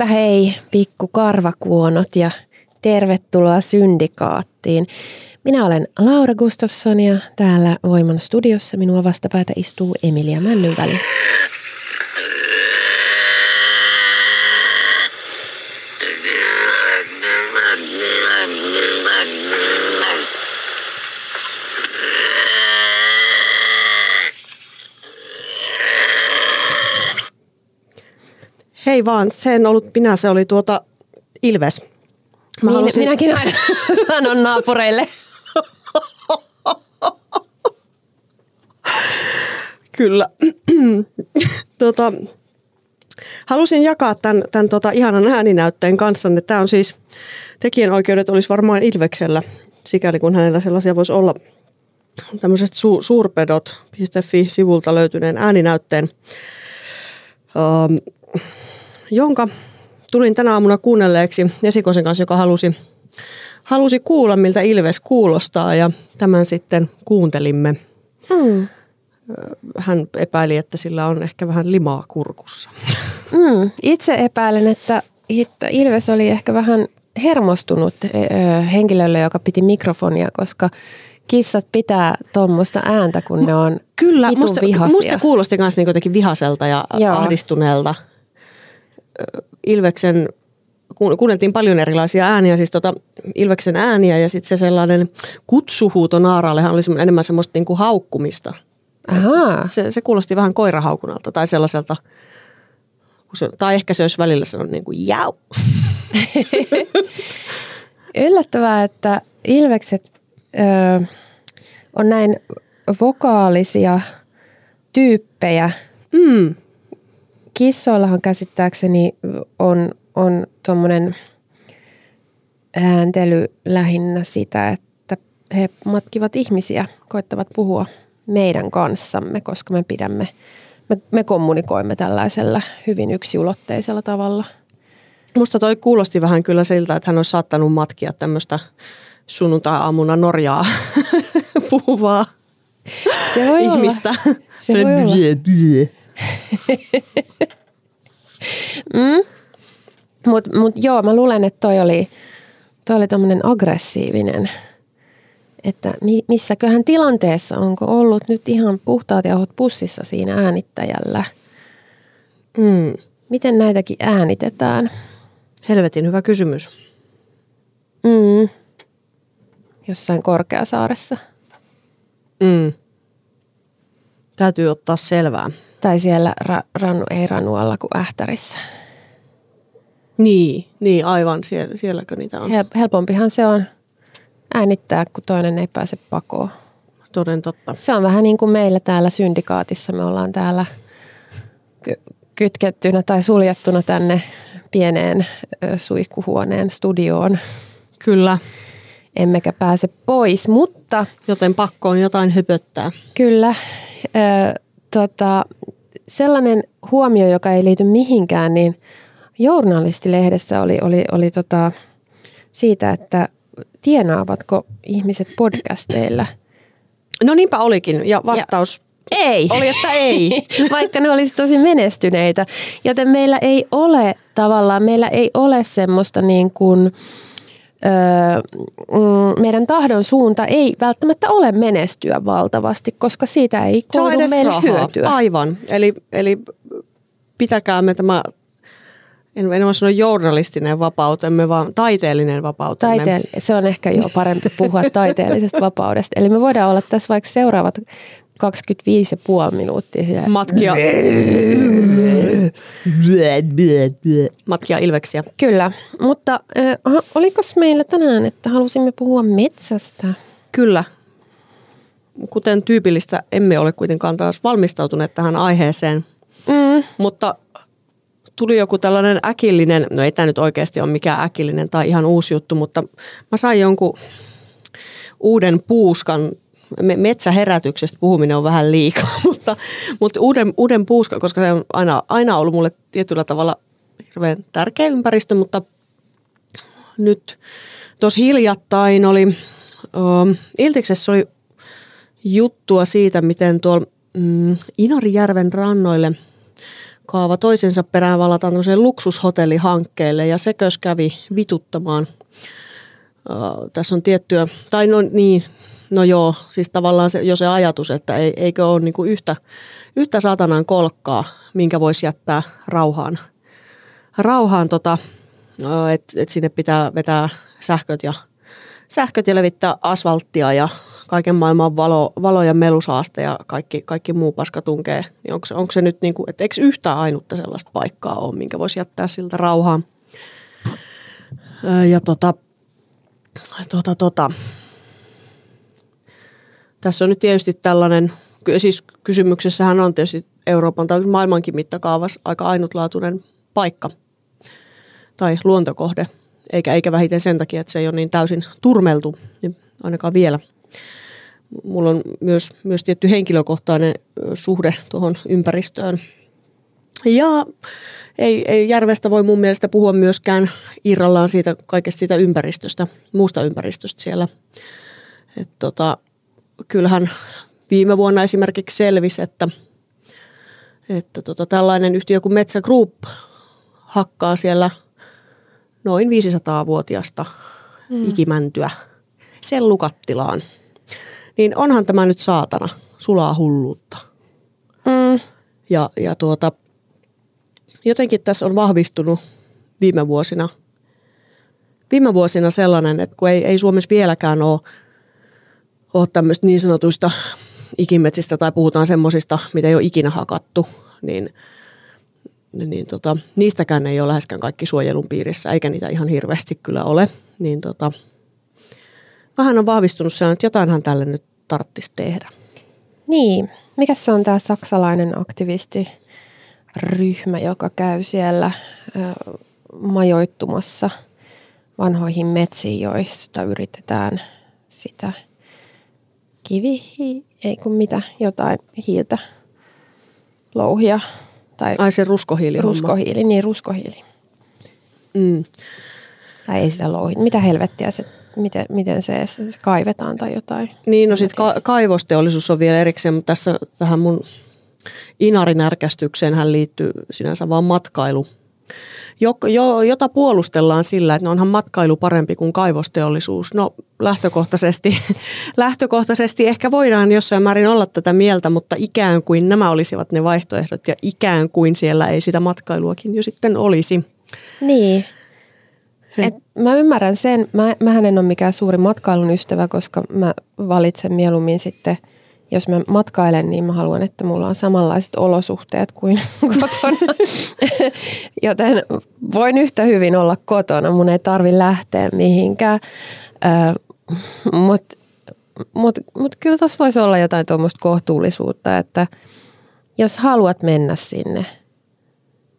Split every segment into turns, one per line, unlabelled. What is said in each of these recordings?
Heipä hei, pikku karvakuonot ja tervetuloa syndikaattiin. Minä olen Laura Gustafsson ja täällä Voiman studiossa minua vastapäätä istuu Emilia Männynväli.
Hei vaan, se en ollut minä, se oli tuota Ilves.
Mä niin, halusin... Minäkin aina sanon naapureille.
Kyllä. tota, halusin jakaa tämän, tämän tota, ihanan ääninäytteen kanssa. Tämä on siis, tekijänoikeudet olisi varmaan Ilveksellä, sikäli kun hänellä sellaisia voisi olla tämmöiset su- suurpedot.fi-sivulta löytyneen ääninäytteen. Um, jonka tulin tänä aamuna kuunnelleeksi Esikosen kanssa, joka halusi, halusi kuulla, miltä Ilves kuulostaa ja tämän sitten kuuntelimme. Mm. Hän epäili, että sillä on ehkä vähän limaa kurkussa.
Mm. Itse epäilen, että Ilves oli ehkä vähän hermostunut henkilölle, joka piti mikrofonia, koska kissat pitää tuommoista ääntä, kun ne on
Kyllä, musta, musta se kuulosti myös niin jotenkin vihaselta ja Joo. ahdistuneelta. Ilveksen, kuunneltiin paljon erilaisia ääniä, siis tota Ilveksen ääniä ja sitten se sellainen kutsuhuuto naaraallehan oli enemmän semmoista niin kuin haukkumista. Ahaa. Se, se kuulosti vähän koirahaukunalta tai sellaiselta, se, tai ehkä se olisi välillä sanonut niin kuin jau.
Yllättävää, että Ilvekset ö, on näin vokaalisia tyyppejä. Mm kissoillahan käsittääkseni on, on tuommoinen ääntely lähinnä sitä, että he matkivat ihmisiä, koittavat puhua meidän kanssamme, koska me pidämme, me, me kommunikoimme tällaisella hyvin yksiulotteisella tavalla.
Musta toi kuulosti vähän kyllä siltä, että hän olisi saattanut matkia tämmöistä sunnuntai-aamuna Norjaa puhuvaa
Se voi ihmistä. Olla. Se voi olla. Mm. Mutta mut joo, mä luulen, että toi oli, toi oli tommonen aggressiivinen. Että mi, missäköhän tilanteessa onko ollut nyt ihan puhtaat jauhot pussissa siinä äänittäjällä? Mm. Miten näitäkin äänitetään?
Helvetin hyvä kysymys.
Mm. Jossain Korkeasaaressa.
Mm. Täytyy ottaa selvää.
Tai siellä ra, rannu, ei rannualla kuin ähtärissä.
Niin, niin aivan. Siellä, sielläkö niitä on?
Helpompihan se on äänittää, kun toinen ei pääse pakoon.
Toden totta.
Se on vähän niin kuin meillä täällä syndikaatissa. Me ollaan täällä ky- kytkettynä tai suljettuna tänne pieneen suihkuhuoneen studioon.
Kyllä.
Emmekä pääse pois, mutta...
Joten pakko on jotain höpöttää.
Kyllä. Ö, tota, sellainen huomio, joka ei liity mihinkään, niin journalistilehdessä oli, oli, oli tota, siitä, että tienaavatko ihmiset podcasteilla.
No niinpä olikin, ja vastaus
ja ei.
Oli, että ei.
Vaikka ne olisi tosi menestyneitä. Joten meillä ei ole tavallaan, meillä ei ole semmoista niin kuin, meidän tahdon suunta ei välttämättä ole menestyä valtavasti, koska siitä ei koidu meille rahaa. hyötyä.
Aivan. Eli, eli pitäkäämme tämä en, en ole sanoa journalistinen vapautemme, vaan taiteellinen vapautemme.
Taiteell- se on ehkä jo parempi puhua taiteellisesta vapaudesta. Eli me voidaan olla tässä vaikka seuraavat 25,5 minuuttia. Siellä.
Matkia. Matkia ilveksiä.
Kyllä, mutta äh, oliko meillä tänään, että halusimme puhua metsästä?
Kyllä. Kuten tyypillistä, emme ole kuitenkaan taas valmistautuneet tähän aiheeseen. Mm. Mutta tuli joku tällainen äkillinen, no ei tämä nyt oikeasti ole mikään äkillinen tai ihan uusi juttu, mutta mä sain jonkun uuden puuskan metsäherätyksestä puhuminen on vähän liikaa, mutta, mutta uuden, uuden puuskan, koska se on aina, aina ollut mulle tietyllä tavalla hirveän tärkeä ympäristö, mutta nyt tuossa hiljattain oli, uh, Iltiksessä oli juttua siitä, miten tuolla mm, Inarijärven rannoille – kaava toisensa perään valataan tämmöiseen luksushotellihankkeelle ja sekös kävi vituttamaan. Uh, tässä on tiettyä, tai no niin, no joo, siis tavallaan se, jo se ajatus, että ei, eikö ole niin kuin yhtä, yhtä satanan kolkkaa, minkä voisi jättää rauhaan. Rauhaan, tota, että et sinne pitää vetää sähköt ja, sähköt ja levittää asfalttia ja kaiken maailman valo, valo ja melusaaste ja kaikki, kaikki muu paska tunkee, niin onko, onko se nyt niin kuin, että eikö yhtään ainutta sellaista paikkaa ole, minkä voisi jättää siltä rauhaan. Ja tota, tota, tota. Tässä on nyt tietysti tällainen, siis kysymyksessähän on tietysti Euroopan tai maailmankin mittakaavassa aika ainutlaatuinen paikka tai luontokohde, eikä, eikä vähiten sen takia, että se ei ole niin täysin turmeltu, niin ainakaan vielä – mulla on myös, myös tietty henkilökohtainen suhde tuohon ympäristöön. Ja ei, ei järvestä voi mun mielestä puhua myöskään irrallaan siitä kaikesta siitä ympäristöstä, muusta ympäristöstä siellä. Et tota, kyllähän viime vuonna esimerkiksi selvisi, että, että tota, tällainen yhtiö kuin Metsä Group hakkaa siellä noin 500-vuotiasta mm. ikimäntyä sellukattilaan – niin onhan tämä nyt saatana sulaa hulluutta. Mm. Ja, ja tuota, jotenkin tässä on vahvistunut viime vuosina, viime vuosina sellainen, että kun ei, ei Suomessa vieläkään ole, ole tämmöistä niin sanotuista ikimetsistä tai puhutaan semmoisista, mitä ei ole ikinä hakattu, niin, niin tota, niistäkään ei ole läheskään kaikki suojelun piirissä, eikä niitä ihan hirveästi kyllä ole. Niin tota, vähän on vahvistunut sellainen, että jotainhan tälle nyt tarttisi tehdä.
Niin, mikä se on tämä saksalainen aktivistiryhmä, joka käy siellä ö, majoittumassa vanhoihin metsiin, joista yritetään sitä kivihi, ei kun mitä, jotain hiiltä louhia.
Tai Ai se ruskohiili.
Ruskohiili, niin ruskohiili. Mm. Tai ei sitä louhi. Mitä helvettiä se miten, miten se, se kaivetaan tai jotain.
Niin, no sitten ka- kaivosteollisuus on vielä erikseen, mutta tässä tähän mun inarinärkästykseen hän liittyy sinänsä vaan matkailu. Jo, jo, jota puolustellaan sillä, että no onhan matkailu parempi kuin kaivosteollisuus. No lähtökohtaisesti, lähtökohtaisesti ehkä voidaan jossain määrin olla tätä mieltä, mutta ikään kuin nämä olisivat ne vaihtoehdot ja ikään kuin siellä ei sitä matkailuakin jo sitten olisi.
Niin, et mä ymmärrän sen. Mä, mähän en ole mikään suuri matkailun ystävä, koska mä valitsen mieluummin sitten, jos mä matkailen, niin mä haluan, että mulla on samanlaiset olosuhteet kuin kotona. Joten voin yhtä hyvin olla kotona. Mun ei tarvi lähteä mihinkään. Mutta mut, mut kyllä tuossa voisi olla jotain tuommoista kohtuullisuutta, että jos haluat mennä sinne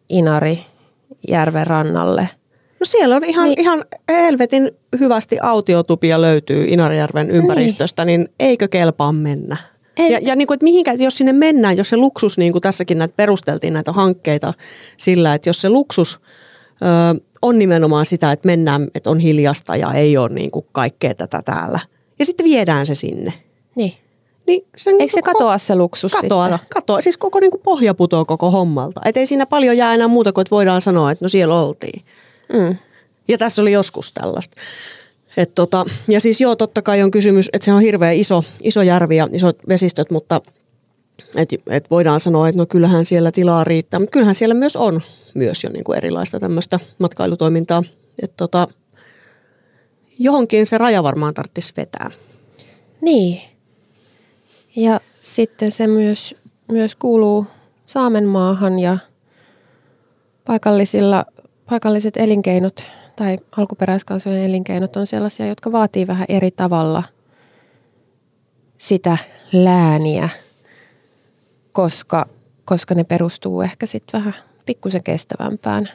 Inari järven rannalle –
No siellä on ihan, niin. ihan helvetin hyvästi autiotupia löytyy Inarijärven ympäristöstä, niin, niin eikö kelpaa mennä? En. Ja, ja niin kuin, että mihinkä, jos sinne mennään, jos se luksus, niin kuin tässäkin näitä perusteltiin näitä hankkeita sillä, että jos se luksus ö, on nimenomaan sitä, että mennään, että on hiljasta ja ei ole niin kuin kaikkea tätä täällä. Ja sitten viedään se sinne.
Niin.
Niin
sen Eikö se katoa se luksus
katoa,
sitten?
Katoa, siis koko niin kuin pohja putoaa koko hommalta. Että ei siinä paljon jää enää muuta kuin, että voidaan sanoa, että no siellä oltiin. Mm. Ja tässä oli joskus tällaista. Et tota, ja siis joo, totta kai on kysymys, että se on hirveän iso, iso järvi ja isot vesistöt, mutta et, et voidaan sanoa, että no kyllähän siellä tilaa riittää. Mutta kyllähän siellä myös on myös jo niin kuin erilaista tämmöistä matkailutoimintaa. Et tota, johonkin se raja varmaan tarvitsisi vetää.
Niin. Ja sitten se myös, myös kuuluu Saamen maahan ja paikallisilla, paikalliset elinkeinot tai alkuperäiskansojen elinkeinot on sellaisia, jotka vaatii vähän eri tavalla sitä lääniä, koska, koska ne perustuu ehkä sitten vähän pikkusen kestävämpään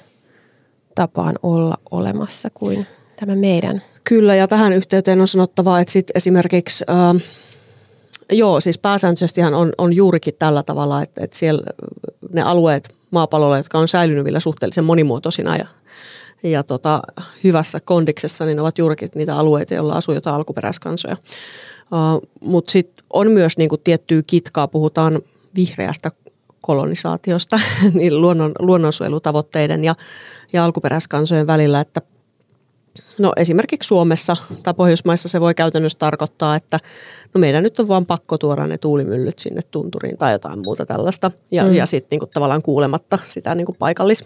tapaan olla olemassa kuin tämä meidän.
Kyllä, ja tähän yhteyteen on sanottava, että sit esimerkiksi, äh, joo, siis pääsääntöisesti on, on juurikin tällä tavalla, että, että siellä ne alueet maapallolla, jotka on säilynyt vielä suhteellisen monimuotoisina ja, ja tota, hyvässä kondiksessa, niin ne ovat juurikin niitä alueita, joilla asuu jotain alkuperäiskansoja. Uh, Mutta sitten on myös niinku tiettyä kitkaa, puhutaan vihreästä kolonisaatiosta niin luonnon, luonnonsuojelutavoitteiden ja, ja alkuperäiskansojen välillä, että No esimerkiksi Suomessa tai Pohjoismaissa se voi käytännössä tarkoittaa, että no meidän nyt on vaan pakko tuoda ne tuulimyllyt sinne tunturiin tai jotain muuta tällaista. Ja, mm. ja sitten niinku tavallaan kuulematta sitä niinku paikallis,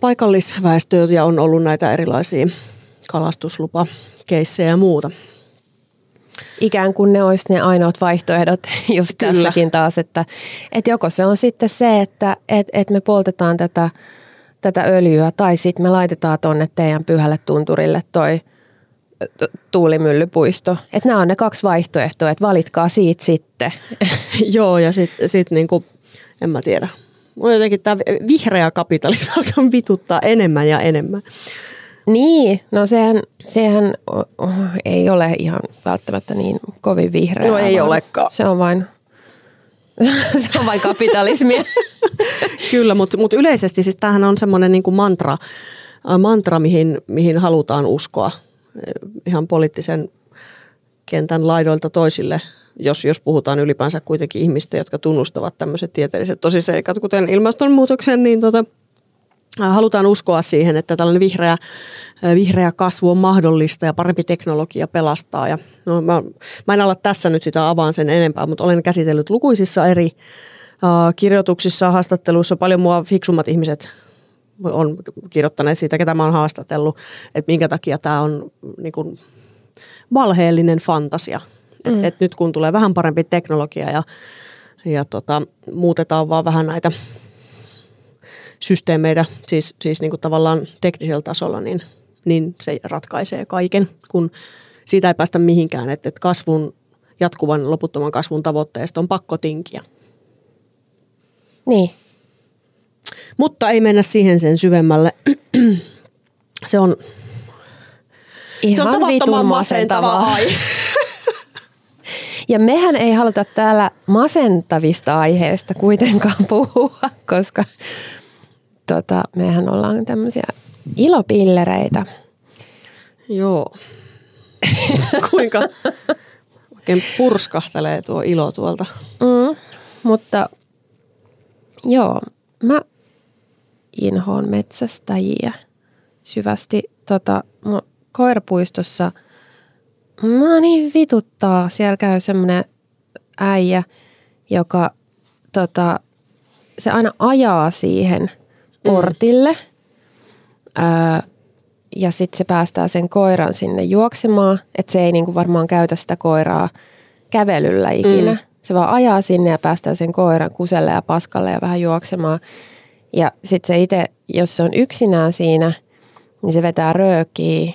paikallisväestöä ja on ollut näitä erilaisia kalastuslupakeissejä ja muuta
ikään kuin ne olisi ne ainoat vaihtoehdot just Kyllä. tässäkin taas, että, että joko se on sitten se, että et, et me poltetaan tätä, tätä öljyä tai sitten me laitetaan tuonne teidän pyhälle tunturille toi tuulimyllypuisto. Että nämä on ne kaksi vaihtoehtoa, että valitkaa siitä sitten.
Joo ja sitten sit niinku, en mä tiedä. Mun jotenkin tämä vihreä kapitalismi alkaa vituttaa enemmän ja enemmän.
Niin, no sehän, sehän ei ole ihan välttämättä niin kovin vihreä.
No ei olekaan.
Se on vain, se on vain kapitalismia.
Kyllä, mutta, mutta yleisesti siis tämähän on semmoinen niin kuin mantra, äh, mantra mihin, mihin halutaan uskoa ihan poliittisen kentän laidoilta toisille, jos, jos puhutaan ylipäänsä kuitenkin ihmistä, jotka tunnustavat tämmöiset tieteelliset tosiseikat, kuten ilmastonmuutoksen, niin tota, Äh, halutaan uskoa siihen, että tällainen vihreä, äh, vihreä kasvu on mahdollista ja parempi teknologia pelastaa. Ja, no, mä, mä en ala tässä nyt sitä avaan sen enempää, mutta olen käsitellyt lukuisissa eri uh, kirjoituksissa, haastatteluissa. Paljon mua fiksummat ihmiset on kirjoittaneet siitä, ketä mä oon haastatellut, että minkä takia tämä on niin kuin, valheellinen fantasia. Mm. Et, et nyt kun tulee vähän parempi teknologia ja, ja tota, muutetaan vaan vähän näitä systeemeitä, siis, siis niin kuin tavallaan teknisellä tasolla, niin, niin se ratkaisee kaiken, kun siitä ei päästä mihinkään, että, että kasvun, jatkuvan loputtoman kasvun tavoitteesta on pakko tinkiä.
Niin.
Mutta ei mennä siihen sen syvemmälle. se on,
Ihan se on tavattoman masentavaa. Ja mehän ei haluta täällä masentavista aiheista kuitenkaan puhua, koska tota, mehän ollaan tämmöisiä ilopillereitä.
Joo. Kuinka oikein purskahtelee tuo ilo tuolta.
Mm, mutta joo, mä inhoon metsästäjiä syvästi. Tota, koirapuistossa mä niin vituttaa. Siellä käy semmoinen äijä, joka tota, se aina ajaa siihen – portille. Mm. Öö, ja sitten se päästää sen koiran sinne juoksemaan, että se ei niinku varmaan käytä sitä koiraa kävelyllä ikinä. Mm. Se vaan ajaa sinne ja päästää sen koiran kuselle ja paskalle ja vähän juoksemaan. Ja sitten se itse, jos se on yksinään siinä, niin se vetää röökiä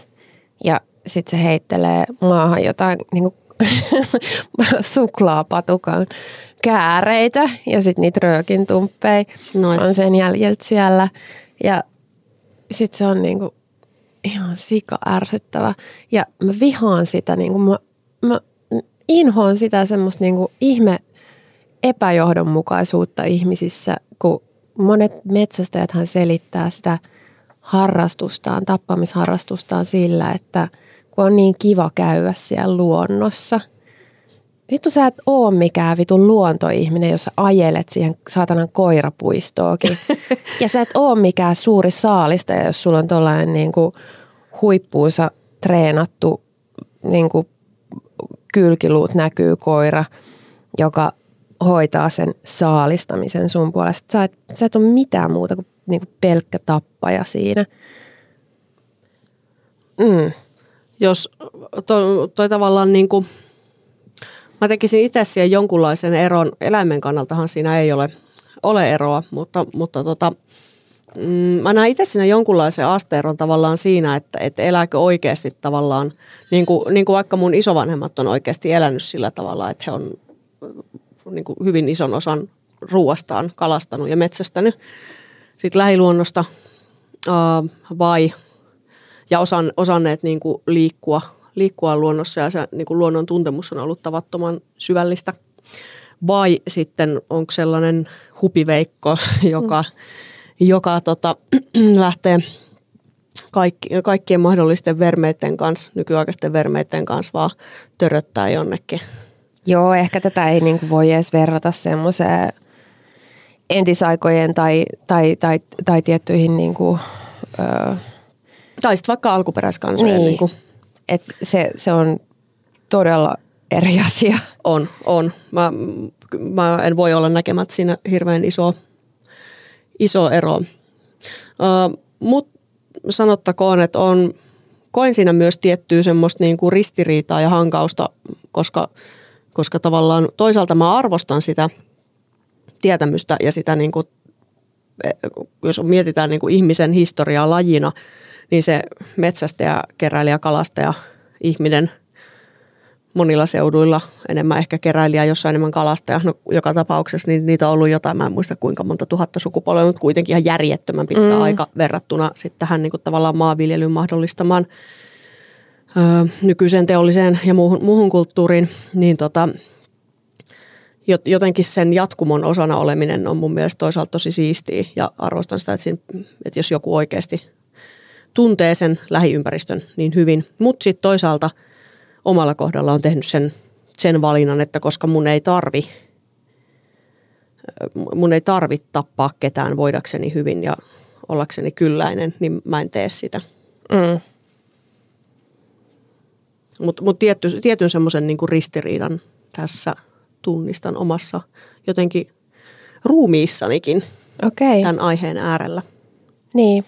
ja sitten se heittelee maahan jotain niinku suklaapatukan kääreitä ja sitten niitä röökin tumppeja nice. on sen jäljeltä siellä. Ja sitten se on niinku ihan sika ärsyttävä. Ja mä vihaan sitä, niinku mä, mä inhoan sitä semmoista niinku ihme epäjohdonmukaisuutta ihmisissä, kun monet metsästäjäthän selittää sitä harrastustaan, tappamisharrastustaan sillä, että kun on niin kiva käydä siellä luonnossa – vittu sä et oo mikään vitun luontoihminen, jos sä ajelet siihen saatanan koirapuistoakin. ja sä et oo mikään suuri saalista, jos sulla on tollainen niin kuin huippuunsa treenattu niin kuin kylkiluut näkyy koira, joka hoitaa sen saalistamisen sun puolesta. Sä et, sä et ole mitään muuta kuin, niin kuin pelkkä tappaja siinä.
Mm. Jos toi, toi tavallaan niin kuin, mä tekisin itse siihen jonkunlaisen eron. Eläimen kannaltahan siinä ei ole, ole eroa, mutta, mutta tota, mm, mä näen itse siinä jonkunlaisen asteeron tavallaan siinä, että, että elääkö oikeasti tavallaan, niin kuin, niin kuin vaikka mun isovanhemmat on oikeasti elänyt sillä tavalla, että he on niin kuin hyvin ison osan ruuastaan kalastanut ja metsästänyt sit lähiluonnosta vai ja osan, osanneet niin kuin liikkua, liikkua luonnossa ja se niin kuin luonnon tuntemus on ollut tavattoman syvällistä. Vai sitten onko sellainen hupiveikko, joka, mm. joka tota, lähtee kaikki, kaikkien mahdollisten vermeiden kanssa, nykyaikaisten vermeiden kanssa vaan töröttää jonnekin.
Joo, ehkä tätä ei niin kuin voi edes verrata semmoiseen entisaikojen tai, tai, tai, tai tiettyihin niin kuin,
öö, tai sitten vaikka alkuperäiskansojen. Niin. niin
Et se, se on todella eri asia.
On, on. Mä, mä en voi olla näkemättä siinä hirveän iso, iso ero. Uh, Mutta sanottakoon, että on, koin siinä myös tiettyä semmoista niin kuin ristiriitaa ja hankausta, koska, koska tavallaan toisaalta mä arvostan sitä tietämystä ja sitä niin kuin, e, jos mietitään niin kuin ihmisen historiaa lajina – niin se metsästäjä, keräilijä, kalastaja, ihminen monilla seuduilla, enemmän ehkä keräilijä, jossain enemmän kalastaja. No, joka tapauksessa niin niitä on ollut jotain, mä en muista kuinka monta tuhatta sukupolvea, mutta kuitenkin ihan järjettömän pitkä mm. aika verrattuna sitten tähän niin kuin tavallaan maanviljelyn mahdollistamaan ö, nykyiseen teolliseen ja muuhun, muuhun kulttuuriin, niin tota, jotenkin sen jatkumon osana oleminen on mun mielestä toisaalta tosi siistiä ja arvostan sitä, että, siinä, että jos joku oikeasti tuntee sen lähiympäristön niin hyvin. Mutta sitten toisaalta omalla kohdalla on tehnyt sen, sen valinnan, että koska mun ei tarvi mun ei tarvi tappaa ketään voidakseni hyvin ja ollakseni kylläinen, niin mä en tee sitä. Mm. Mutta mut tietty, tietyn semmoisen niinku ristiriidan tässä tunnistan omassa jotenkin ruumiissanikin okay. tämän aiheen äärellä.
Niin.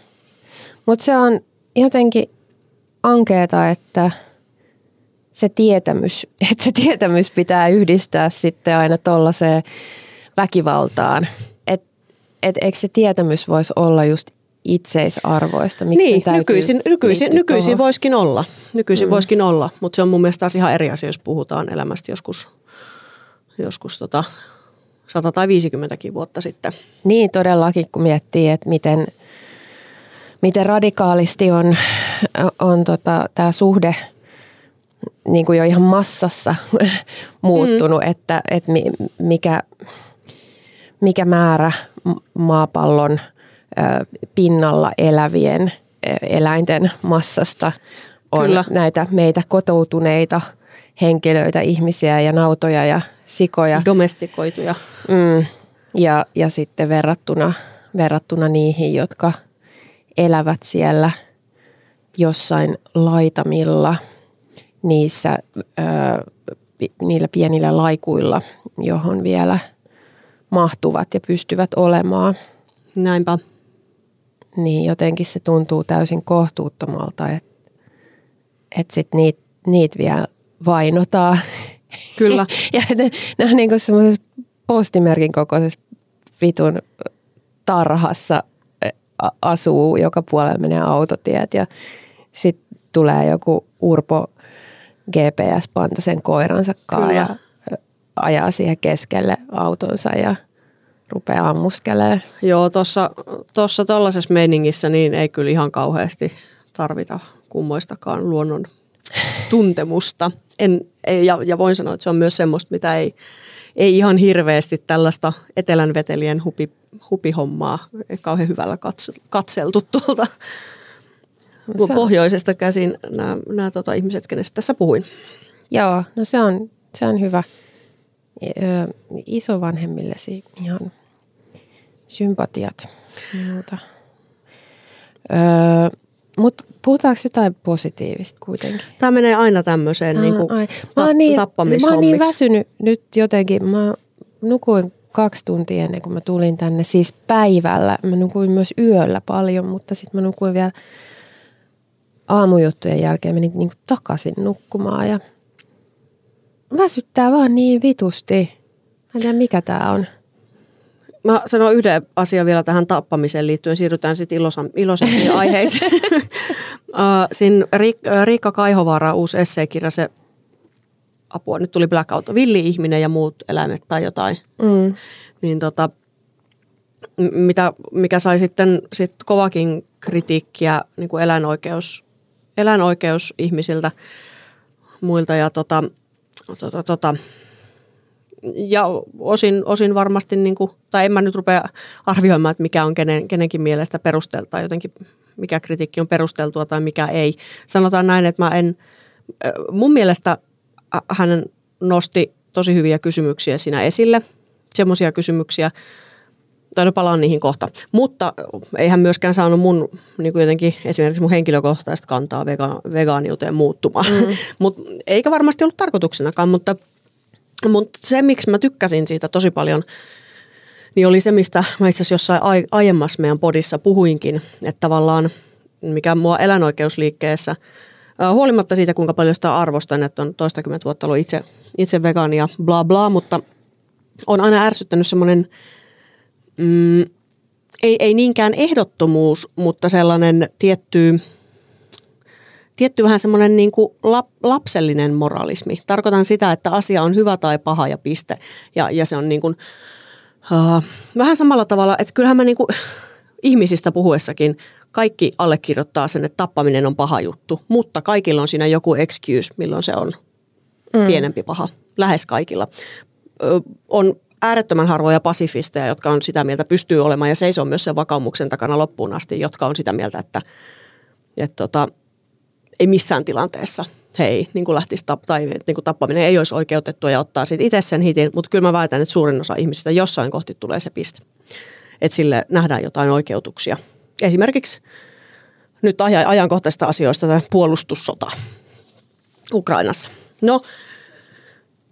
Mutta se on jotenkin ankeeta, että se tietämys, että se tietämys pitää yhdistää sitten aina tuollaiseen väkivaltaan. Että et eikö se tietämys voisi olla just itseisarvoista?
Miksi niin, nykyisin, nykyisin, nykyisin voisikin olla. Nykyisin mm. voisikin olla, mutta se on mun mielestä taas ihan eri asia, jos puhutaan elämästä joskus, joskus tota 100 tai 50 vuotta sitten.
Niin todellakin, kun miettii, että miten – miten radikaalisti on, on tota, tämä suhde niin kuin jo ihan massassa muuttunut, mm. että, että mikä, mikä määrä maapallon pinnalla elävien eläinten massasta on Kyllä. näitä meitä kotoutuneita henkilöitä, ihmisiä ja nautoja ja sikoja.
Domestikoituja.
Mm. Ja, ja sitten verrattuna, verrattuna niihin, jotka – elävät siellä jossain laitamilla niissä, ö, niillä pienillä laikuilla, johon vielä mahtuvat ja pystyvät olemaan.
Näinpä.
Niin jotenkin se tuntuu täysin kohtuuttomalta, että et sitten niitä niit vielä vainotaan.
Kyllä.
ja ne, ne on niin semmoisessa postimerkin kokoisessa vitun tarhassa – asuu, joka puolella menee autotiet ja sitten tulee joku Urpo GPS-panta sen koiransa kanssa ja ajaa siihen keskelle autonsa ja rupeaa ammuskelemaan.
Joo, tuossa tossa tuollaisessa meiningissä niin ei kyllä ihan kauheasti tarvita kummoistakaan luonnon tuntemusta. En, ei, ja, ja voin sanoa, että se on myös semmoista, mitä ei, ei ihan hirveästi tällaista etelän vetelien hupi, hupihommaa kauhean hyvällä katseltu tuolta no pohjoisesta käsin nämä, nämä tota, ihmiset, kenestä tässä puhuin.
Joo, no se on, se on hyvä. Ö, isovanhemmillesi ihan sympatiat. Öö, mutta puhutaanko jotain positiivista kuitenkin?
Tämä menee aina tämmöiseen niin kuin ta-
mä niin, Mä oon niin väsynyt nyt jotenkin. Mä nukuin kaksi tuntia ennen kuin mä tulin tänne, siis päivällä. Mä nukuin myös yöllä paljon, mutta sitten mä nukuin vielä aamujuttujen jälkeen menin niin kuin takaisin nukkumaan ja väsyttää vaan niin vitusti. Mä en tiedä mikä tää on.
Mä sanon yhden asian vielä tähän tappamiseen liittyen. Siirrytään sitten iloisempiin aiheisiin. uh, siinä Riikka Kaihovaara uusi esseekirja, se apua, nyt tuli blackout, villi-ihminen ja muut eläimet tai jotain. Mm. Niin tota, mitä, mikä sai sitten sit kovakin kritiikkiä niin kuin eläinoikeus, eläinoikeusihmisiltä muilta ja tota, tota, tota, ja osin, osin varmasti, niin kuin, tai en mä nyt rupea arvioimaan, että mikä on kenen, kenenkin mielestä perusteltua, tai jotenkin mikä kritiikki on perusteltua tai mikä ei. Sanotaan näin, että mä en, mun mielestä hän nosti tosi hyviä kysymyksiä siinä esille, semmoisia kysymyksiä, tai no palaan niihin kohta. Mutta ei hän myöskään saanut mun niin kuin jotenkin esimerkiksi mun henkilökohtaista kantaa vega- vegaaniuteen muuttumaan. Mm. Mut, eikä varmasti ollut tarkoituksenakaan, mutta, mutta se miksi mä tykkäsin siitä tosi paljon, niin oli se, mistä mä itse asiassa jossain aiemmassa meidän podissa puhuinkin, että tavallaan mikä mua eläinoikeusliikkeessä – Huolimatta siitä, kuinka paljon sitä arvostan, että on toistakymmentä vuotta ollut itse, itse vegaani ja bla bla, mutta on aina ärsyttänyt semmoinen, mm, ei, ei niinkään ehdottomuus, mutta sellainen tietty, tietty vähän semmoinen niin kuin lap, lapsellinen moralismi. Tarkoitan sitä, että asia on hyvä tai paha ja piste. Ja, ja se on niin kuin, uh, vähän samalla tavalla, että kyllähän mä niin kuin, ihmisistä puhuessakin kaikki allekirjoittaa sen, että tappaminen on paha juttu, mutta kaikilla on siinä joku excuse, milloin se on mm. pienempi paha. Lähes kaikilla. Ö, on äärettömän harvoja pasifisteja, jotka on sitä mieltä, pystyy olemaan ja seisoo myös sen vakaumuksen takana loppuun asti, jotka on sitä mieltä, että, että tota, ei missään tilanteessa hei, niin kuin lähtisi tap- tai niin kuin tappaminen ei olisi oikeutettua ja ottaa sitten itse sen hitin, mutta kyllä mä väitän, että suurin osa ihmisistä jossain kohti tulee se piste, että sille nähdään jotain oikeutuksia esimerkiksi nyt ajankohtaisista asioista tämä puolustussota Ukrainassa. No,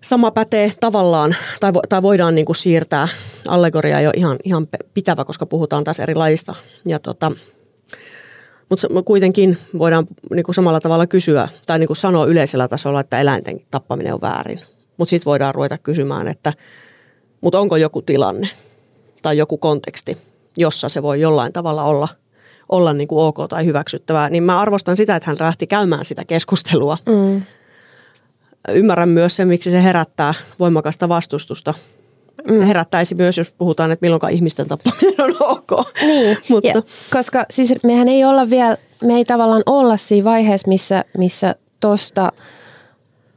sama pätee tavallaan, tai, vo, tai voidaan niin kuin siirtää allegoriaa jo ihan, ihan pitävä, koska puhutaan taas eri lajista. Ja tota, mutta kuitenkin voidaan niin kuin samalla tavalla kysyä tai niin kuin sanoa yleisellä tasolla, että eläinten tappaminen on väärin. Mutta sitten voidaan ruveta kysymään, että mutta onko joku tilanne tai joku konteksti, jossa se voi jollain tavalla olla, olla niin kuin ok tai hyväksyttävää, niin mä arvostan sitä, että hän lähti käymään sitä keskustelua. Mm. Ymmärrän myös sen, miksi se herättää voimakasta vastustusta. Mm. Herättäisi myös, jos puhutaan, että milloin ihmisten tappaminen on ok.
Niin, Mutta. Ja, koska siis mehän ei olla vielä, me ei tavallaan olla siinä vaiheessa, missä, missä tosta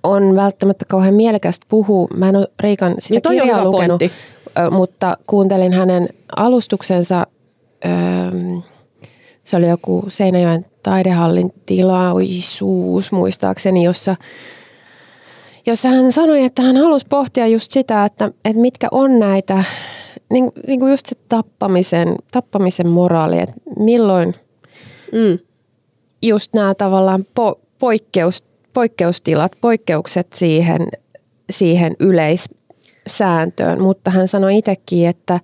on välttämättä kauhean mielekästä puhua. Mä en ole Riikan sitä niin kirjaa lukenut, pointti. mutta kuuntelin hänen alustuksensa se oli joku Seinäjoen taidehallin tilaisuus muistaakseni, jossa, jossa hän sanoi, että hän halusi pohtia just sitä, että, että mitkä on näitä, niin, niin kuin just se tappamisen, tappamisen moraali, että milloin mm. just nämä tavallaan po, poikkeus, poikkeustilat, poikkeukset siihen, siihen yleissääntöön, mutta hän sanoi itsekin, että,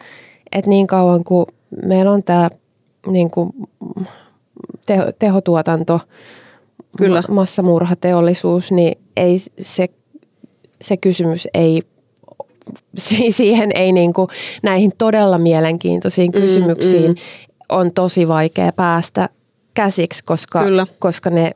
että niin kauan kuin meillä on tämä niin kuin teho, tehotuotanto, Kyllä. massamurhateollisuus, niin ei se, se kysymys ei siihen ei niin kuin, näihin todella mielenkiintoisiin mm, kysymyksiin mm. on tosi vaikea päästä käsiksi, koska, koska ne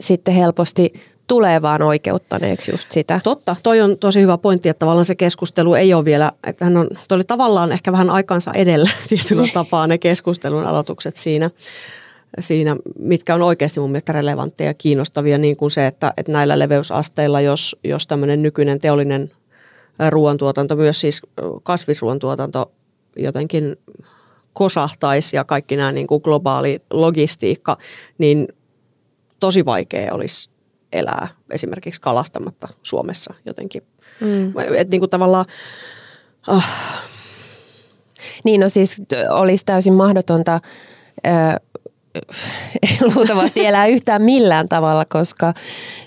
sitten helposti tulee vaan oikeuttaneeksi just sitä.
Totta, toi on tosi hyvä pointti, että tavallaan se keskustelu ei ole vielä, että hän on, toi oli tavallaan ehkä vähän aikansa edellä tietyllä tapaa ne keskustelun aloitukset siinä, siinä, mitkä on oikeasti mun mielestä relevantteja ja kiinnostavia, niin kuin se, että, että näillä leveysasteilla, jos, jos tämmöinen nykyinen teollinen ruoantuotanto, myös siis kasvisruoantuotanto jotenkin kosahtaisi ja kaikki nämä niin kuin globaali logistiikka, niin tosi vaikea olisi elää esimerkiksi kalastamatta Suomessa jotenkin. Mm. Et niin kuin tavallaan... Oh.
Niin no siis olisi täysin mahdotonta äh, luultavasti elää yhtään millään tavalla, koska,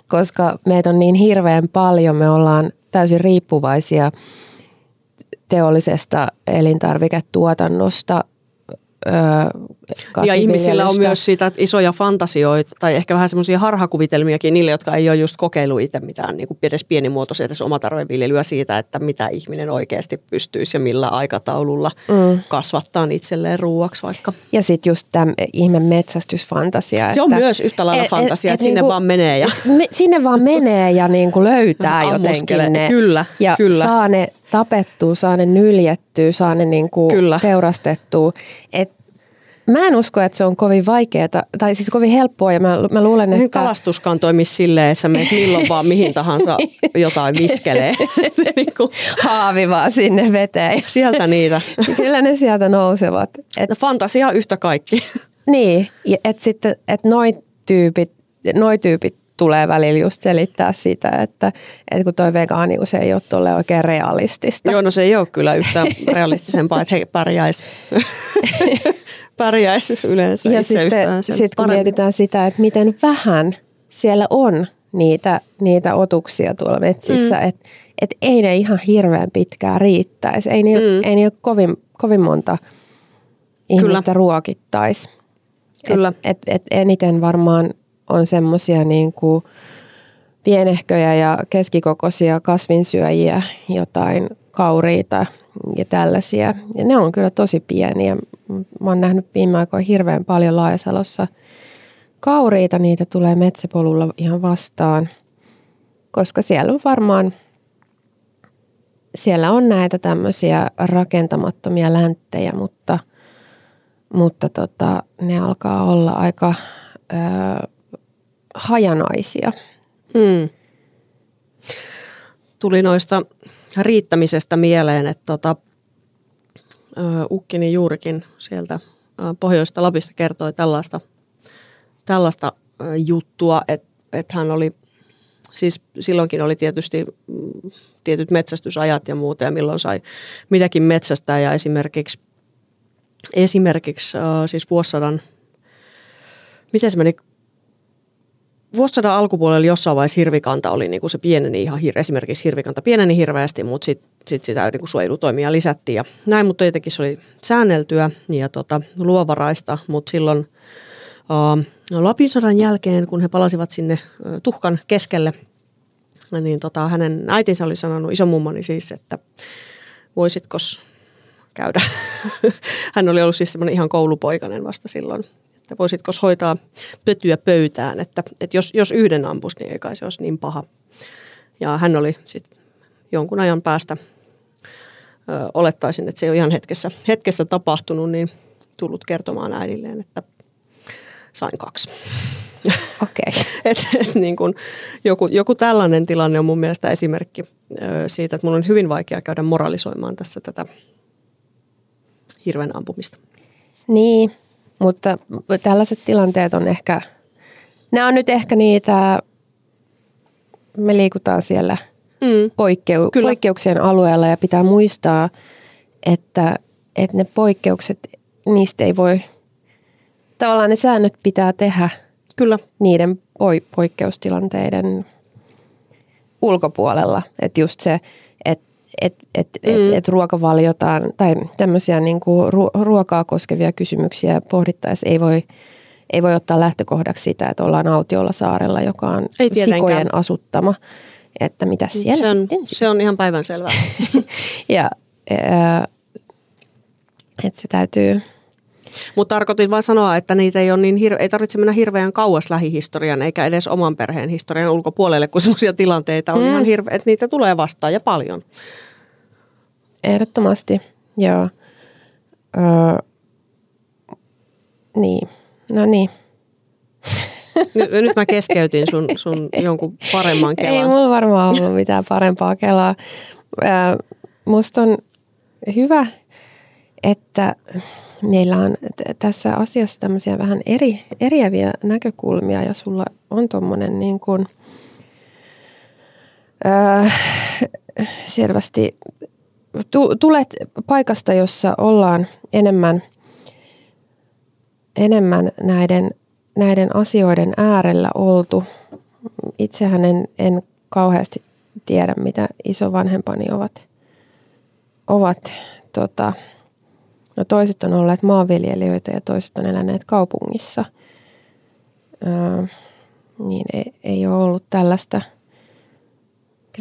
koska meitä on niin hirveän paljon, me ollaan täysin riippuvaisia teollisesta elintarviketuotannosta
ja ihmisillä on myös sitä isoja fantasioita tai ehkä vähän semmoisia harhakuvitelmiakin niille, jotka ei ole just kokeillut itse mitään niin kuin edes pienimuotoisia edes omatarveviljelyä siitä, että mitä ihminen oikeasti pystyisi ja millä aikataululla mm. kasvattaa itselleen ruuaksi vaikka.
Ja sitten just tämä ihme metsästysfantasia.
Se on että, myös yhtä lailla et, fantasia, et, että et, sinne niinku, vaan menee. Ja...
Me, sinne vaan menee ja niinku löytää jotenkin ne.
Kyllä,
ja
kyllä.
saa ne tapettua, saa ne nyljettyä, saa ne niinku teurastettua. Et Mä en usko, että se on kovin vaikeaa, tai siis kovin helppoa, ja mä, mä luulen, että...
Kalastuskaan toimisi silleen, että sä menet milloin vaan mihin tahansa jotain viskelee.
niin kuin... Haavi vaan sinne veteen.
Sieltä niitä.
Kyllä ne sieltä nousevat.
Et... No fantasia yhtä kaikki.
niin, että sitten, että noi tyypit, noi tyypit tulee välillä just selittää sitä, että, että kun toi vegaanius ei ole tuolle oikein realistista.
Joo, no se ei ole kyllä yhtään realistisempaa, että he pärjäisi pärjäisi yleensä
ja
itse
sitten,
yhtään
sit kun mietitään sitä, että miten vähän siellä on niitä, niitä otuksia tuolla metsissä, mm. että et ei ne ihan hirveän pitkään riittäisi. Ei niillä, mm. ei niillä kovin, kovin monta ihmistä Kyllä. ruokittaisi. Kyllä. Et, et, et eniten varmaan on semmoisia niin kuin pienehköjä ja keskikokoisia kasvinsyöjiä, jotain kauriita ja tällaisia. Ja ne on kyllä tosi pieniä. Mä oon nähnyt viime aikoina hirveän paljon Laajasalossa kauriita. Niitä tulee metsäpolulla ihan vastaan, koska siellä on varmaan siellä on näitä tämmöisiä rakentamattomia länttejä, mutta, mutta tota, ne alkaa olla aika ö, hajanaisia. Hmm.
Tuli noista riittämisestä mieleen, että tota, Ukkini juurikin sieltä pohjoista Lapista kertoi tällaista, tällaista juttua, että, että hän oli, siis silloinkin oli tietysti mm, tietyt metsästysajat ja muuta ja milloin sai mitäkin metsästää ja esimerkiksi, esimerkiksi siis vuosisadan, miten se meni, vuosisadan alkupuolella jossain vaiheessa hirvikanta oli niin kuin se pieneni ihan hir- esimerkiksi hirvikanta pieneni hirveästi, mutta sitten sit sitä niin kuin suojelutoimia lisättiin ja näin, mutta tietenkin se oli säänneltyä ja tota, luovaraista, mutta silloin uh, Lapin sodan jälkeen, kun he palasivat sinne uh, tuhkan keskelle, niin tota, hänen äitinsä oli sanonut, isomummoni siis, että voisitko käydä. Hän oli ollut siis semmoinen ihan koulupoikainen vasta silloin että voisitko hoitaa pötyä pöytään, että, että jos, jos yhden ampus, niin ei kai se olisi niin paha. Ja hän oli sitten jonkun ajan päästä, ö, olettaisin, että se on ihan hetkessä, hetkessä tapahtunut, niin tullut kertomaan äidilleen, että sain kaksi.
Okay.
et, et niin kun joku, joku tällainen tilanne on mun mielestä esimerkki ö, siitä, että mun on hyvin vaikea käydä moralisoimaan tässä tätä hirven ampumista.
Niin, mutta tällaiset tilanteet on ehkä, nämä on nyt ehkä niitä, me liikutaan siellä mm. poikkeu, poikkeuksien alueella ja pitää muistaa, että, että ne poikkeukset, niistä ei voi, tavallaan ne säännöt pitää tehdä
Kyllä.
niiden poikkeustilanteiden ulkopuolella. Että just se, että et, mm. et, et ruokavaliotaan tai tämmöisiä niin kuin ruokaa koskevia kysymyksiä pohdittaessa ei voi, ei voi ottaa lähtökohdaksi sitä, että ollaan autiolla saarella, joka on ei sikojen asuttama. Että mitä siellä
se on,
sitten?
Se on ihan päivänselvää.
ja että se täytyy...
Mutta tarkoitin vain sanoa, että niitä ei, ole niin hir- ei tarvitse mennä hirveän kauas lähihistorian eikä edes oman perheen historian ulkopuolelle, kun sellaisia tilanteita on mm. ihan hirveä, että niitä tulee vastaan ja paljon.
Ehdottomasti, joo. Öö, niin, no niin.
Nyt, nyt mä keskeytin sun, sun jonkun paremman kelan.
Ei mulla varmaan ollut mitään parempaa kelaa. Öö, musta on hyvä, että meillä on tässä asiassa tämmöisiä vähän eri, eriäviä näkökulmia ja sulla on tuommoinen niin kuin, öö, selvästi tulet paikasta, jossa ollaan enemmän, enemmän näiden, näiden asioiden äärellä oltu. Itsehän en, en kauheasti tiedä, mitä isovanhempani ovat ovat, tota, no toiset on olleet maanviljelijöitä ja toiset on eläneet kaupungissa. Ää, niin ei, ei ole ollut tällaista –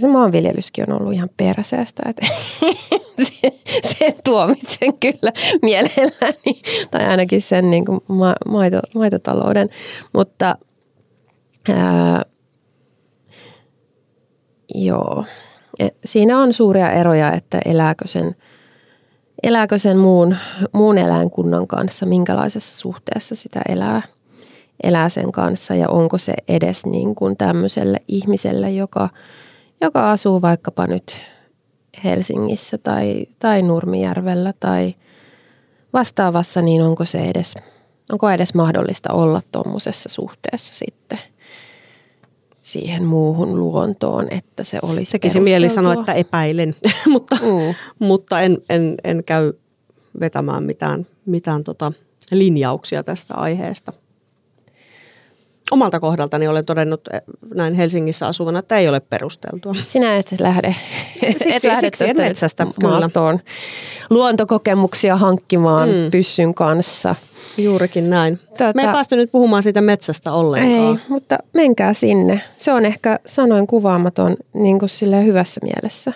se maanviljelyskin on ollut ihan perseestä, että sen, sen tuomitsen kyllä mielelläni, tai ainakin sen niin kuin ma- maito, maitotalouden, mutta ää, joo, e, siinä on suuria eroja, että elääkö sen, elääkö sen muun, muun eläinkunnan kanssa, minkälaisessa suhteessa sitä elää, elää sen kanssa? Ja onko se edes niin kuin tämmöiselle ihmiselle, joka – joka asuu vaikkapa nyt Helsingissä tai, tai Nurmijärvellä tai vastaavassa, niin onko se edes, onko edes mahdollista olla tuommoisessa suhteessa sitten siihen muuhun luontoon, että se olisi
Tekisi mieli sanoa, että epäilen, mutta, mm. mutta en, en, en käy vetämään mitään, mitään tota linjauksia tästä aiheesta omalta kohdaltani olen todennut eh, näin Helsingissä asuvana, että ei ole perusteltua.
Sinä et lähde,
siksi, et lähde siksi tästä metsästä,
maastoon luontokokemuksia hankkimaan mm. pyssyn kanssa.
Juurikin näin. Tuota, Me ei päästy nyt puhumaan siitä metsästä ollenkaan.
Ei, mutta menkää sinne. Se on ehkä sanoin kuvaamaton niin kuin hyvässä mielessä.